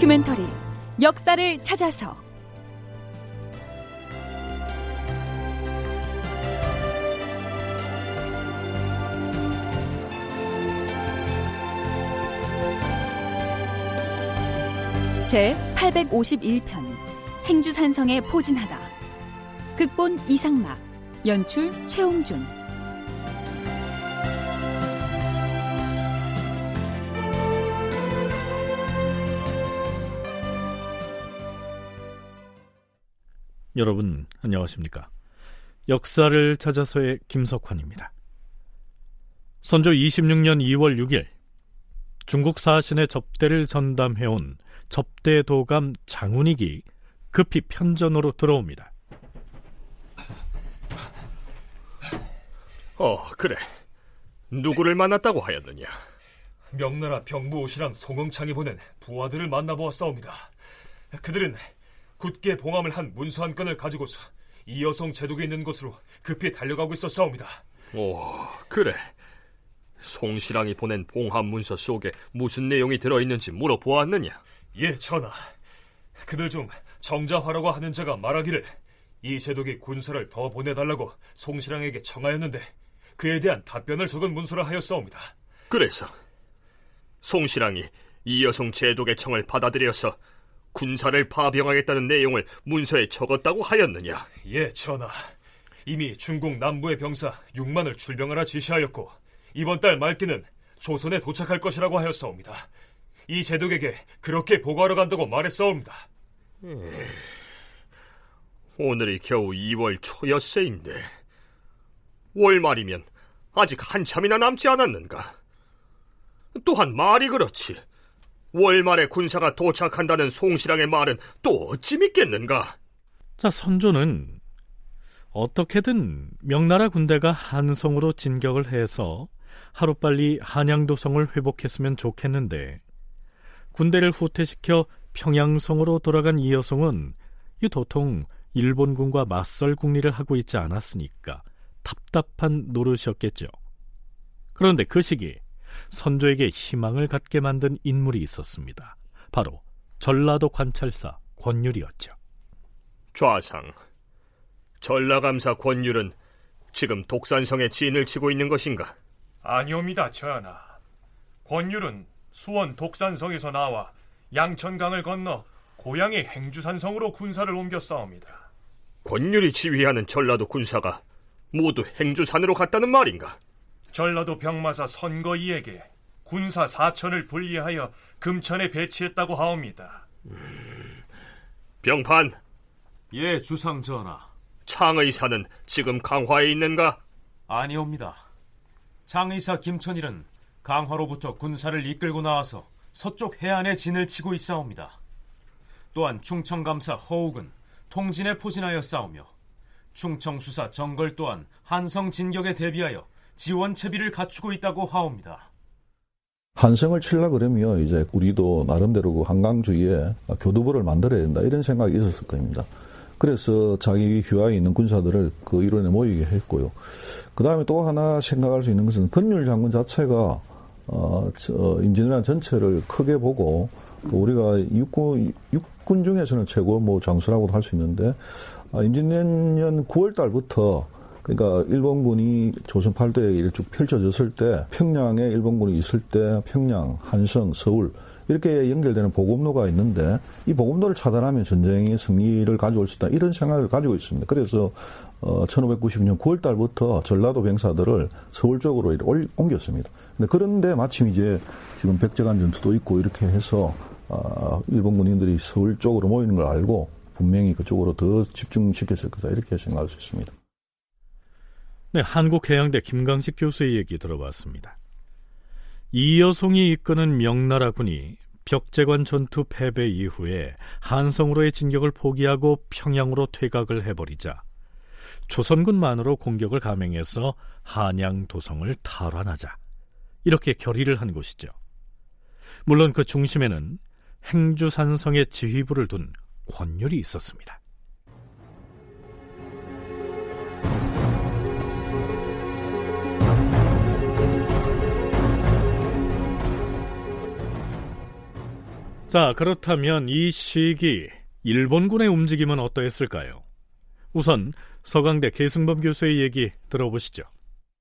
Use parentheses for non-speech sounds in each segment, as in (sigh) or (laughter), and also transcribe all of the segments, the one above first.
다큐멘터리 역사를 찾아서. 제 851편 행주산성에 포진하다. 극본 이상락 연출 최홍준 여러분 안녕하십니까? 역사를 찾아서의 김석환입니다. 선조 26년 2월 6일 중국 사신의 접대를 전담해온 접대도감 장훈익이 급히 편전으로 들어옵니다. 어, 그래. 누구를 만났다고 하였느냐? 명나라 병부옷이랑 송응창이 보낸 부하들을 만나보았사옵니다. 그들은 굳게 봉함을 한 문서 한 건을 가지고서 이 여성 제독이 있는 곳으로 급히 달려가고 있었사옵니다. 오, 그래. 송시랑이 보낸 봉함 문서 속에 무슨 내용이 들어있는지 물어보았느냐? 예, 전하. 그들 중 정자화라고 하는 자가 말하기를 이 제독이 군사를 더 보내달라고 송시랑에게 청하였는데 그에 대한 답변을 적은 문서라 하였사옵니다. 그래서 송시랑이 이 여성 제독의 청을 받아들여서 군사를 파병하겠다는 내용을 문서에 적었다고 하였느냐? 예, 전하. 이미 중국 남부의 병사 6만을 출병하라 지시하였고 이번 달 말기는 조선에 도착할 것이라고 하였사옵니다. 이 제독에게 그렇게 보고하러 간다고 말했사옵니다. 음, 오늘이 겨우 2월 초였세인데 월말이면 아직 한참이나 남지 않았는가? 또한 말이 그렇지. 월말에 군사가 도착한다는 송시랑의 말은 또 어찌 믿겠는가? 자, 선조는 어떻게든 명나라 군대가 한성으로 진격을 해서 하루빨리 한양도성을 회복했으면 좋겠는데 군대를 후퇴시켜 평양성으로 돌아간 이여성은 이 도통 일본군과 맞설 국리를 하고 있지 않았으니까 답답한 노릇이었겠죠. 그런데 그 시기 선조에게 희망을 갖게 만든 인물이 있었습니다. 바로 전라도 관찰사 권율이었죠. 좌상, 전라감사 권율은 지금 독산성에 진을 치고 있는 것인가? 아니옵니다, 전하. 권율은 수원 독산성에서 나와 양천강을 건너 고향의 행주산성으로 군사를 옮겨 싸웁니다. 권율이 지휘하는 전라도 군사가 모두 행주산으로 갔다는 말인가? 전라도 병마사 선거이에게 군사 사천을 분리하여 금천에 배치했다고 하옵니다. 음, 병판. 예, 주상 전하. 창의사는 지금 강화에 있는가? 아니옵니다. 창의사 김천일은 강화로부터 군사를 이끌고 나와서 서쪽 해안에 진을 치고 있사옵니다. 또한 충청감사 허욱은 통진에 포진하여 싸우며 충청수사 정걸 또한 한성 진격에 대비하여 지원 채비를 갖추고 있다고 하옵니다. 한성을 칠라 그러면 이제 우리도 나름대로 그 한강 주위에 교두보를 만들어야 된다 이런 생각이 있었을 겁니다. 그래서 자기 휴하에 있는 군사들을 그 일원에 모이게 했고요. 그 다음에 또 하나 생각할 수 있는 것은 건율 장군 자체가 어, 임진왜란 전체를 크게 보고 우리가 육군, 육군 중에서는 최고 뭐 장수라고도 할 수 있는데 아, 임진년 9월 달부터 그러니까 일본군이 조선 팔도에 이렇게 쭉 펼쳐졌을 때 평양에 일본군이 있을 때 평양, 한성, 서울 이렇게 연결되는 보급로가 있는데 이 보급로를 차단하면 전쟁의 승리를 가져올 수 있다 이런 생각을 가지고 있습니다. 그래서 어, 1590년 9월 달부터 전라도 병사들을 서울 쪽으로 옮겼습니다. 그런데 마침 이제 지금 백제간 전투도 있고 이렇게 해서 어, 일본 군인들이 서울 쪽으로 모이는 걸 알고 분명히 그쪽으로 더 집중시켰을 거다 이렇게 생각할 수 있습니다. 네, 한국해양대 김강식 교수의 얘기 들어봤습니다. 이여송이 이끄는 명나라군이 벽제관 전투 패배 이후에 한성으로의 진격을 포기하고 평양으로 퇴각을 해버리자 조선군만으로 공격을 감행해서 한양 도성을 탈환하자 이렇게 결의를 한 곳이죠. 물론 그 중심에는 행주산성의 지휘부를 둔 권율이 있었습니다. 자, 그렇다면 이 시기 일본군의 움직임은 어떠했을까요? 우선 서강대 계승범 교수의 얘기 들어보시죠.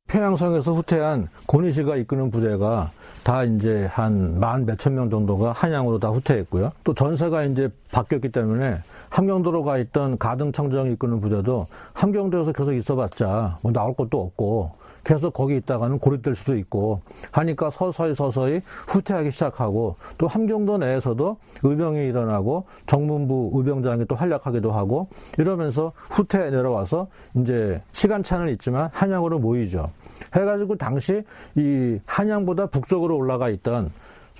평양성에서 후퇴한 고니시가 이끄는 부대가 다 이제 한 만 몇천 명 정도가 한양으로 다 후퇴했고요. 또 전세가 이제 바뀌었기 때문에 함경도로 가 있던 가등청정이 이끄는 부대도 함경도에서 계속 있어봤자 뭐 나올 것도 없고 계속 거기 있다가는 고립될 수도 있고 하니까 서서히 서서히 후퇴하기 시작하고 또 함경도 내에서도 의병이 일어나고 정문부 의병장이 또 활약하기도 하고 이러면서 후퇴 내려와서 이제 시간차는 있지만 한양으로 모이죠. 해가지고 당시 이 한양보다 북쪽으로 올라가 있던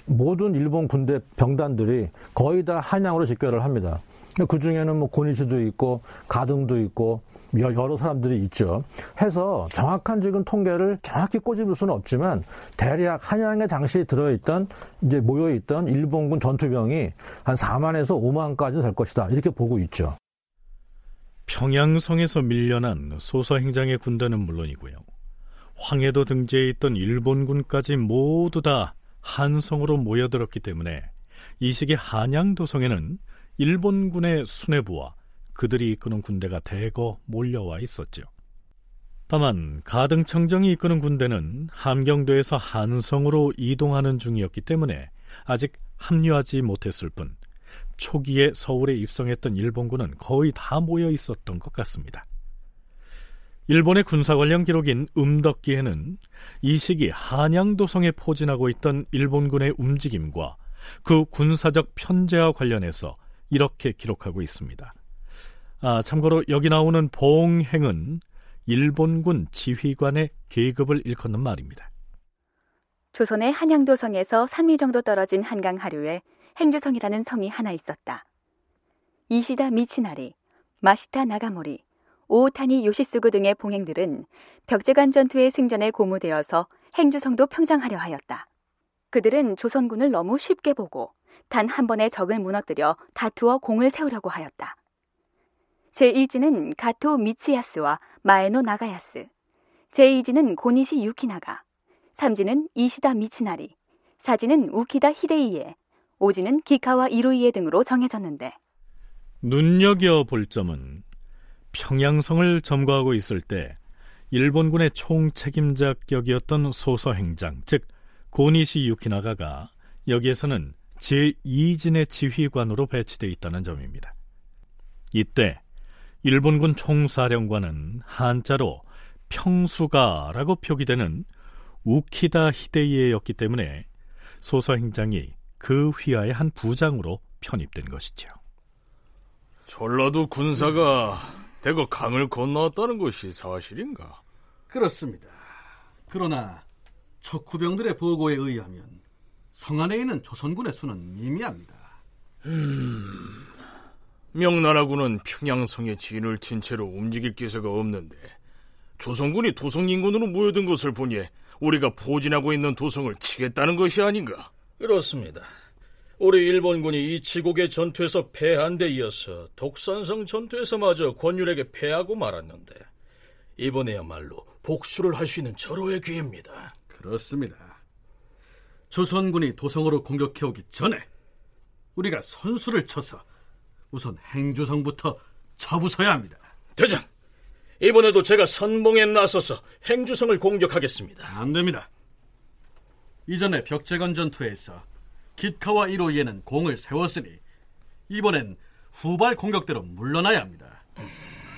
모든 일본 군대 병단들이 거의 다 한양으로 집결을 합니다. 그 중에는 뭐 고니시도 있고 가등도 있고 여러 사람들이 있죠. 해서 정확한 지금 통계를 정확히 꼬집을 수는 없지만 대략 한양에 당시 들어있던 이제 모여있던 일본군 전투병이 한 4만에서 5만까지 될 것이다 이렇게 보고 있죠. 평양성에서 밀려난 소서 행장의 군대는 물론이고요. 황해도 등지에 있던 일본군까지 모두 다 한성으로 모여들었기 때문에 이 시기 한양도성에는 일본군의 수뇌부와 그들이 이끄는 군대가 대거 몰려와 있었죠. 다만 가등청정이 이끄는 군대는 함경도에서 한성으로 이동하는 중이었기 때문에 아직 합류하지 못했을 뿐 초기에 서울에 입성했던 일본군은 거의 다 모여 있었던 것 같습니다. 일본의 군사 관련 기록인 음덕기에는 이 시기 한양도성에 포진하고 있던 일본군의 움직임과 그 군사적 편제와 관련해서 이렇게 기록하고 있습니다. 아, 참고로 여기 나오는 봉행은 일본군 지휘관의 계급을 일컫는 말입니다. 조선의 한양도성에서 3리 정도 떨어진 한강 하류에 행주성이라는 성이 하나 있었다. 이시다 미치나리, 마시타 나가모리, 오오타니 요시스구 등의 봉행들은 벽제관 전투의 승전에 고무되어서 행주성도 평장하려 하였다. 그들은 조선군을 너무 쉽게 보고 단 한 번에 적을 무너뜨려 다투어 공을 세우려고 하였다. 제1지는 가토 미치야스와 마에노 나가야스, 제2지는 고니시 유키나가, 3지는 이시다 미치나리, 4지는 우키다 히데이에, 5지는 기카와 이로이에 등으로 정해졌는데 눈여겨 볼 점은 평양성을 점거하고 있을 때 일본군의 총책임자격이었던 소서행장, 즉 고니시 유키나가가 여기에서는 제2진의 지휘관으로 배치되어 있다는 점입니다. 이때 일본군 총사령관은 한자로 평수가라고 표기되는 우키다 히데이에였기 때문에 소서행장이 그 휘하의 한 부장으로 편입된 것이죠. 전라도 군사가 대거 강을 건너왔다는 것이 사실인가? 그렇습니다. 그러나 척후병들의 보고에 의하면 성 안에 있는 조선군의 수는 미미합니다. 음, 명나라군은 평양성에 진을 친 채로 움직일 기세가 없는데 조선군이 도성 인근으로 모여든 것을 보니 우리가 포진하고 있는 도성을 치겠다는 것이 아닌가? 그렇습니다. 우리 일본군이 이 지곡의 전투에서 패한 데 이어서 독산성 전투에서마저 권율에게 패하고 말았는데 이번에야말로 복수를 할 수 있는 절호의 기회입니다. 그렇습니다. 조선군이 도성으로 공격해오기 전에 우리가 선수를 쳐서 우선 행주성부터 쳐부숴야 합니다. 대장, 이번에도 제가 선봉에 나서서 행주성을 공격하겠습니다. 안 됩니다. 이전에 벽제건 전투에서 기카와 이로이에는 공을 세웠으니 이번엔 후발 공격대로 물러나야 합니다.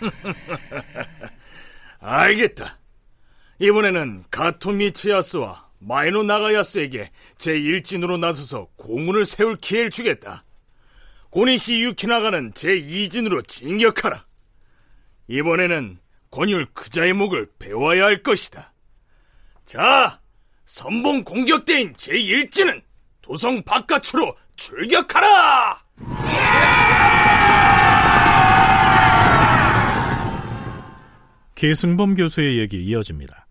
(laughs) 알겠다. 이번에는 가토미치야스와 마이노 나가야스에게 제1진으로 나서서 공문을 세울 기회를 주겠다. 고니시 유키나가는 제2진으로 진격하라. 이번에는 권율 그자의 목을 배워야 할 것이다. 자, 선봉 공격대인 제1진은 도성 바깥으로 출격하라! 계승범 교수의 얘기 이어집니다.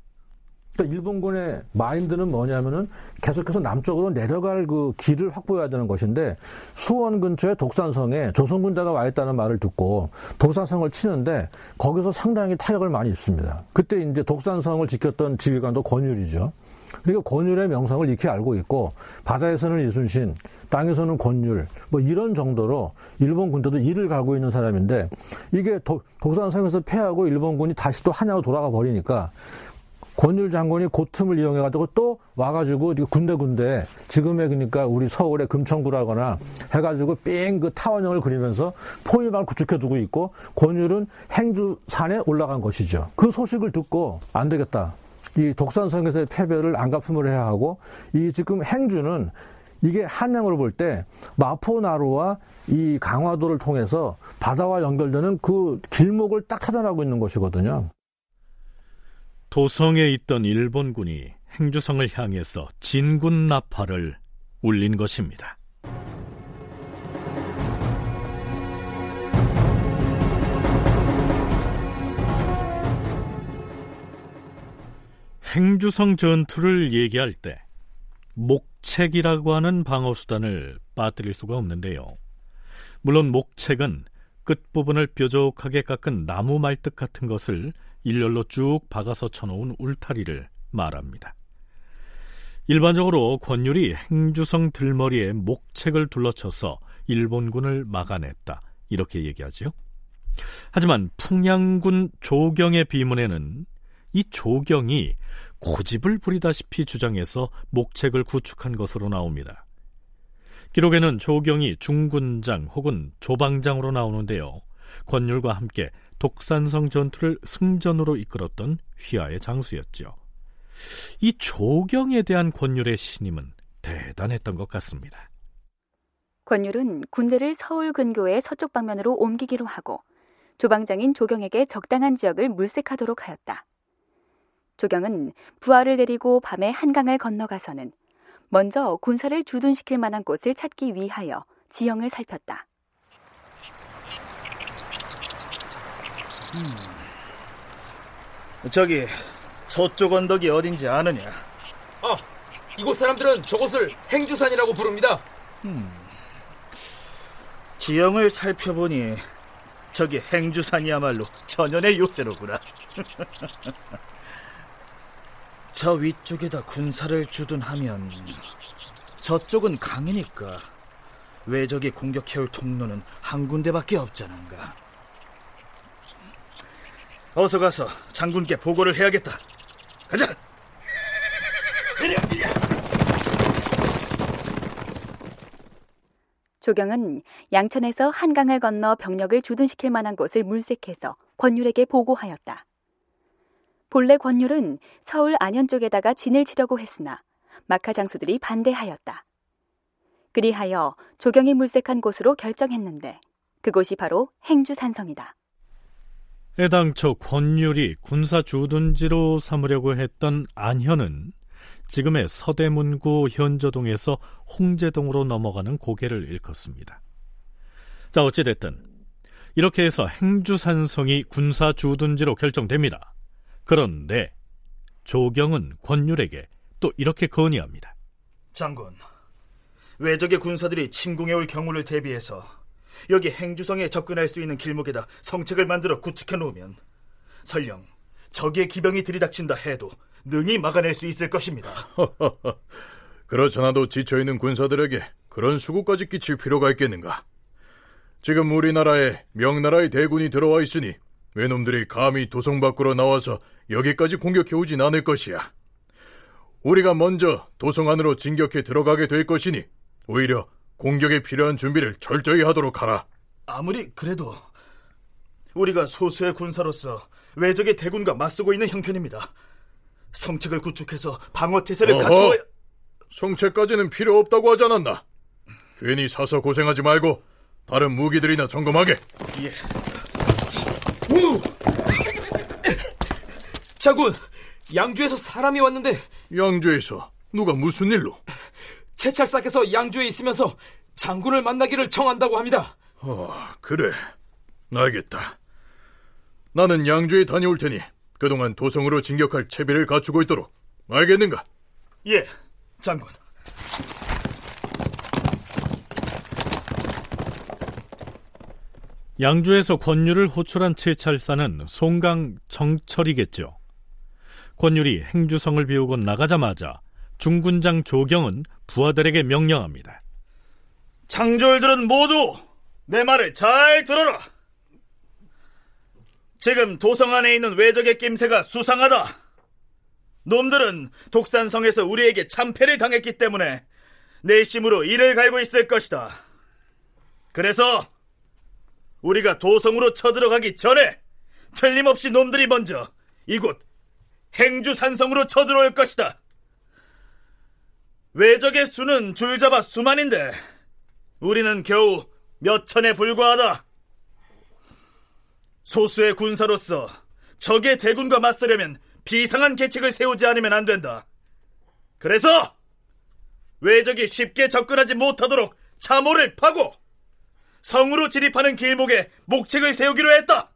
그러니까 일본군의 마인드는 뭐냐면은 계속해서 남쪽으로 내려갈 그 길을 확보해야 되는 것인데 수원 근처에 독산성에 조선 군대가 와 있다는 말을 듣고 독산성을 치는데 거기서 상당히 타격을 많이 입습니다. 그때 이제 독산성을 지켰던 지휘관도 권율이죠. 그리고 권율의 명성을 익히 알고 있고 바다에서는 이순신, 땅에서는 권율 뭐 이런 정도로 일본 군대도 이를 가고 있는 사람인데 이게 도, 독산성에서 패하고 일본군이 다시 또 한양으로 돌아가 버리니까 권율 장군이 그 틈을 이용해 가지고 또 와가지고 군데군데 지금의 그러니까 우리 서울의 금천구라거나 해가지고 삥그 타원형을 그리면서 포위망을 구축해두고 있고 권율은 행주산에 올라간 것이죠. 그 소식을 듣고 안 되겠다. 이 독산성에서의 패배를 안갚음을 해야 하고 이 지금 행주는 이게 한양으로 볼 때 마포나루와 이 강화도를 통해서 바다와 연결되는 그 길목을 딱 차단하고 있는 것이거든요. 도성에 있던 일본군이 행주성을 향해서 진군 나팔을 울린 것입니다. 행주성 전투를 얘기할 때 목책이라고 하는 방어 수단을 빠뜨릴 수가 없는데요. 물론 목책은 끝부분을 뾰족하게 깎은 나무 말뚝 같은 것을 일렬로 쭉 박아서 쳐놓은 울타리를 말합니다. 일반적으로 권율이 행주성 들머리에 목책을 둘러쳐서 일본군을 막아냈다. 이렇게 얘기하지요. 하지만 풍양군 조경의 비문에는 이 조경이 고집을 부리다시피 주장해서 목책을 구축한 것으로 나옵니다. 기록에는 조경이 중군장 혹은 조방장으로 나오는데요. 권율과 함께 독산성 전투를 승전으로 이끌었던 휘하의 장수였죠. 이 조경에 대한 권율의 신임은 대단했던 것 같습니다. 권율은 군대를 서울 근교의 서쪽 방면으로 옮기기로 하고 조방장인 조경에게 적당한 지역을 물색하도록 하였다. 조경은 부하를 데리고 밤에 한강을 건너가서는 먼저 군사를 주둔시킬 만한 곳을 찾기 위하여 지형을 살폈다. 음. 저기 저쪽 언덕이 어딘지 아느냐? 아, 이곳 사람들은 저곳을 행주산이라고 부릅니다. 음. 지형을 살펴보니 저기 행주산이야말로 전연의 요새로구나. (laughs) 저 위쪽에다 군사를 주둔하면 저쪽은 강이니까 외적이 공격해올 통로는 한 군데밖에 없잖아가. 어서 가서 장군께 보고를 해야겠다. 가자. 조경은 양천에서 한강을 건너 병력을 주둔시킬 만한 곳을 물색해서 권율에게 보고하였다. 본래 권율은 서울 안현 쪽에다가 진을 치려고 했으나 마카 장수들이 반대하였다. 그리하여 조경이 물색한 곳으로 결정했는데 그곳이 바로 행주산성이다. 애당초 권율이 군사 주둔지로 삼으려고 했던 안현은 지금의 서대문구 현저동에서 홍제동으로 넘어가는 고개를 일컫습니다. 자, 어찌됐든 이렇게 해서 행주산성이 군사 주둔지로 결정됩니다. 그런데 조경은 권율에게 또 이렇게 건의합니다. 장군, 외적의 군사들이 침공해 올 경우를 대비해서 여기 행주성에 접근할 수 있는 길목에다 성책을 만들어 구축해 놓으면 설령 적의 기병이 들이닥친다 해도 능히 막아낼 수 있을 것입니다. (laughs) 그렇잖아도 지쳐있는 군사들에게 그런 수고까지 끼칠 필요가 있겠는가? 지금 우리나라에 명나라의 대군이 들어와 있으니 외놈들이 감히 도성 밖으로 나와서 여기까지 공격해오진 않을 것이야. 우리가 먼저 도성 안으로 진격해 들어가게 될 것이니 오히려 공격에 필요한 준비를 철저히 하도록 하라. 아무리 그래도 우리가 소수의 군사로서 외적의 대군과 맞서고 있는 형편입니다. 성책을 구축해서 방어 태세를 갖추어야... 성책까지는 필요 없다고 하지 않았나? 괜히 사서 고생하지 말고 다른 무기들이나 점검하게. 예. 우! 장군, 양주에서 사람이 왔는데. 양주에서 누가 무슨 일로? 채찰사께서 양주에 있으면서 장군을 만나기를 청한다고 합니다. 어, 그래. 알겠다. 나는 양주에 다녀올 테니 그동안 도성으로 진격할 채비를 갖추고 있도록 알겠는가? 예, 장군. 양주에서 권유를 호출한 채찰사는 송강 정철이겠죠. 권율이 행주성을 비우고 나가자마자 중군장 조경은 부하들에게 명령합니다. 창졸들은 모두 내 말을 잘 들어라. 지금 도성 안에 있는 외적의 낌새가 수상하다. 놈들은 독산성에서 우리에게 참패를 당했기 때문에 내심으로 이를 갈고 있을 것이다. 그래서 우리가 도성으로 쳐들어가기 전에 틀림없이 놈들이 먼저 이곳 행주산성으로 쳐들어올 것이다. 외적의 수는 줄잡아 수만인데 우리는 겨우 몇 천에 불과하다. 소수의 군사로서 적의 대군과 맞서려면 비상한 계책을 세우지 않으면 안 된다. 그래서 외적이 쉽게 접근하지 못하도록 참호를 파고 성으로 진입하는 길목에 목책을 세우기로 했다.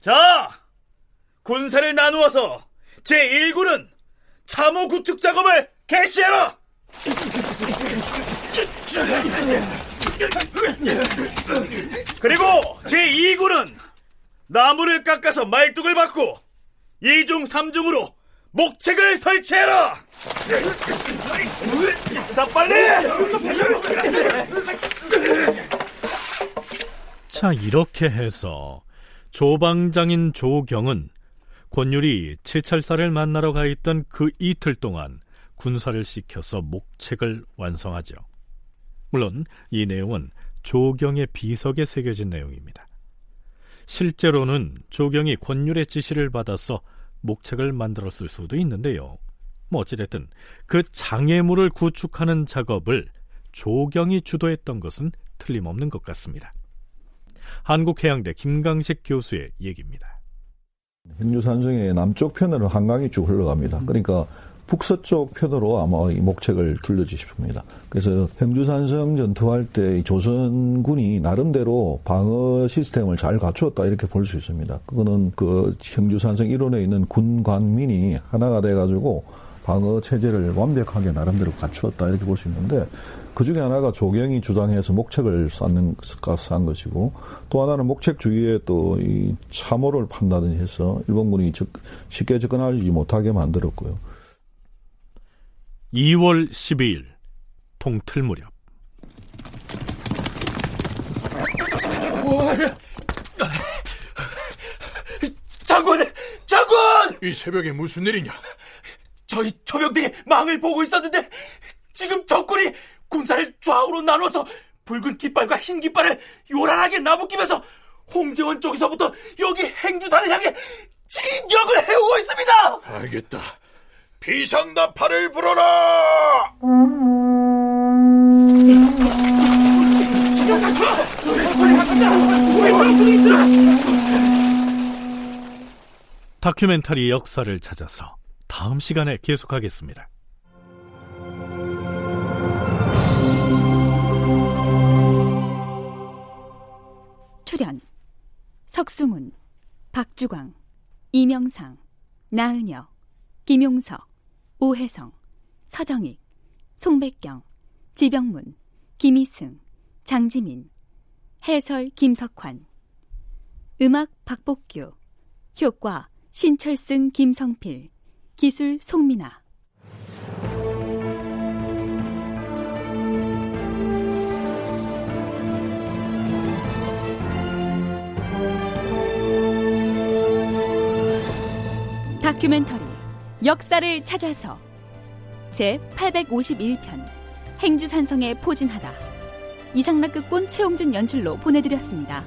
자, 군사를 나누어서 제1군은 참호 구축 작업을 개시해라! 그리고 제2군은 나무를 깎아서 말뚝을 받고 2중, 3중으로 목책을 설치해라! 자, 빨리! 자, 이렇게 해서 조방장인 조경은 권율이 칠찰사를 만나러 가 있던 그 이틀 동안 군사를 시켜서 목책을 완성하죠. 물론 이 내용은 조경의 비석에 새겨진 내용입니다. 실제로는 조경이 권율의 지시를 받아서 목책을 만들었을 수도 있는데요. 뭐 어찌됐든 그 장애물을 구축하는 작업을 조경이 주도했던 것은 틀림없는 것 같습니다. 한국해양대 김강식 교수의 얘기입니다. 행주산성의 남쪽 편으로 한강이 쭉 흘러갑니다. 그러니까 북서쪽 편으로 아마 이 목책을 둘러지 싶습니다. 그래서 행주산성 전투할 때 조선군이 나름대로 방어 시스템을 잘 갖추었다 이렇게 볼 수 있습니다. 그거는 그 행주산성 일원에 있는 군관민이 하나가 돼가지고 방어 체제를 완벽하게 나름대로 갖추었다 이렇게 볼 수 있는데 그 중에 하나가 조경이 주장해서 목책을 쌓는 쌓은 것이고 또 하나는 목책 주위에 또 이 참호를 판다든지 해서 일본군이 쉽게 접근하지 못하게 만들었고요. 2월 12일 동틀 무렵 장군! 장군! 이 새벽에 무슨 일이냐? 저희 초병들이 망을 보고 있었는데 지금 적군이 군사를 좌우로 나눠서 붉은 깃발과 흰 깃발을 요란하게 나부끼면서 홍재원 쪽에서부터 여기 행주산을 향해 진격을 해오고 있습니다. 알겠다. 비상나팔을 불어라! 다큐멘터리 역사를 찾아서 다음 시간에 계속하겠습니다. 출연 석승훈, 박주광, 이명상, 나은혁, 김용석, 오혜성, 서정익, 송백경, 지병문, 김희승, 장지민, 해설 김석환, 음악 박복규, 효과 신철승 김성필, 기술 송민아. 다큐멘터리 역사를 찾아서 제 851편 행주산성에 포진하다 이상락극본 최홍준 연출로 보내드렸습니다.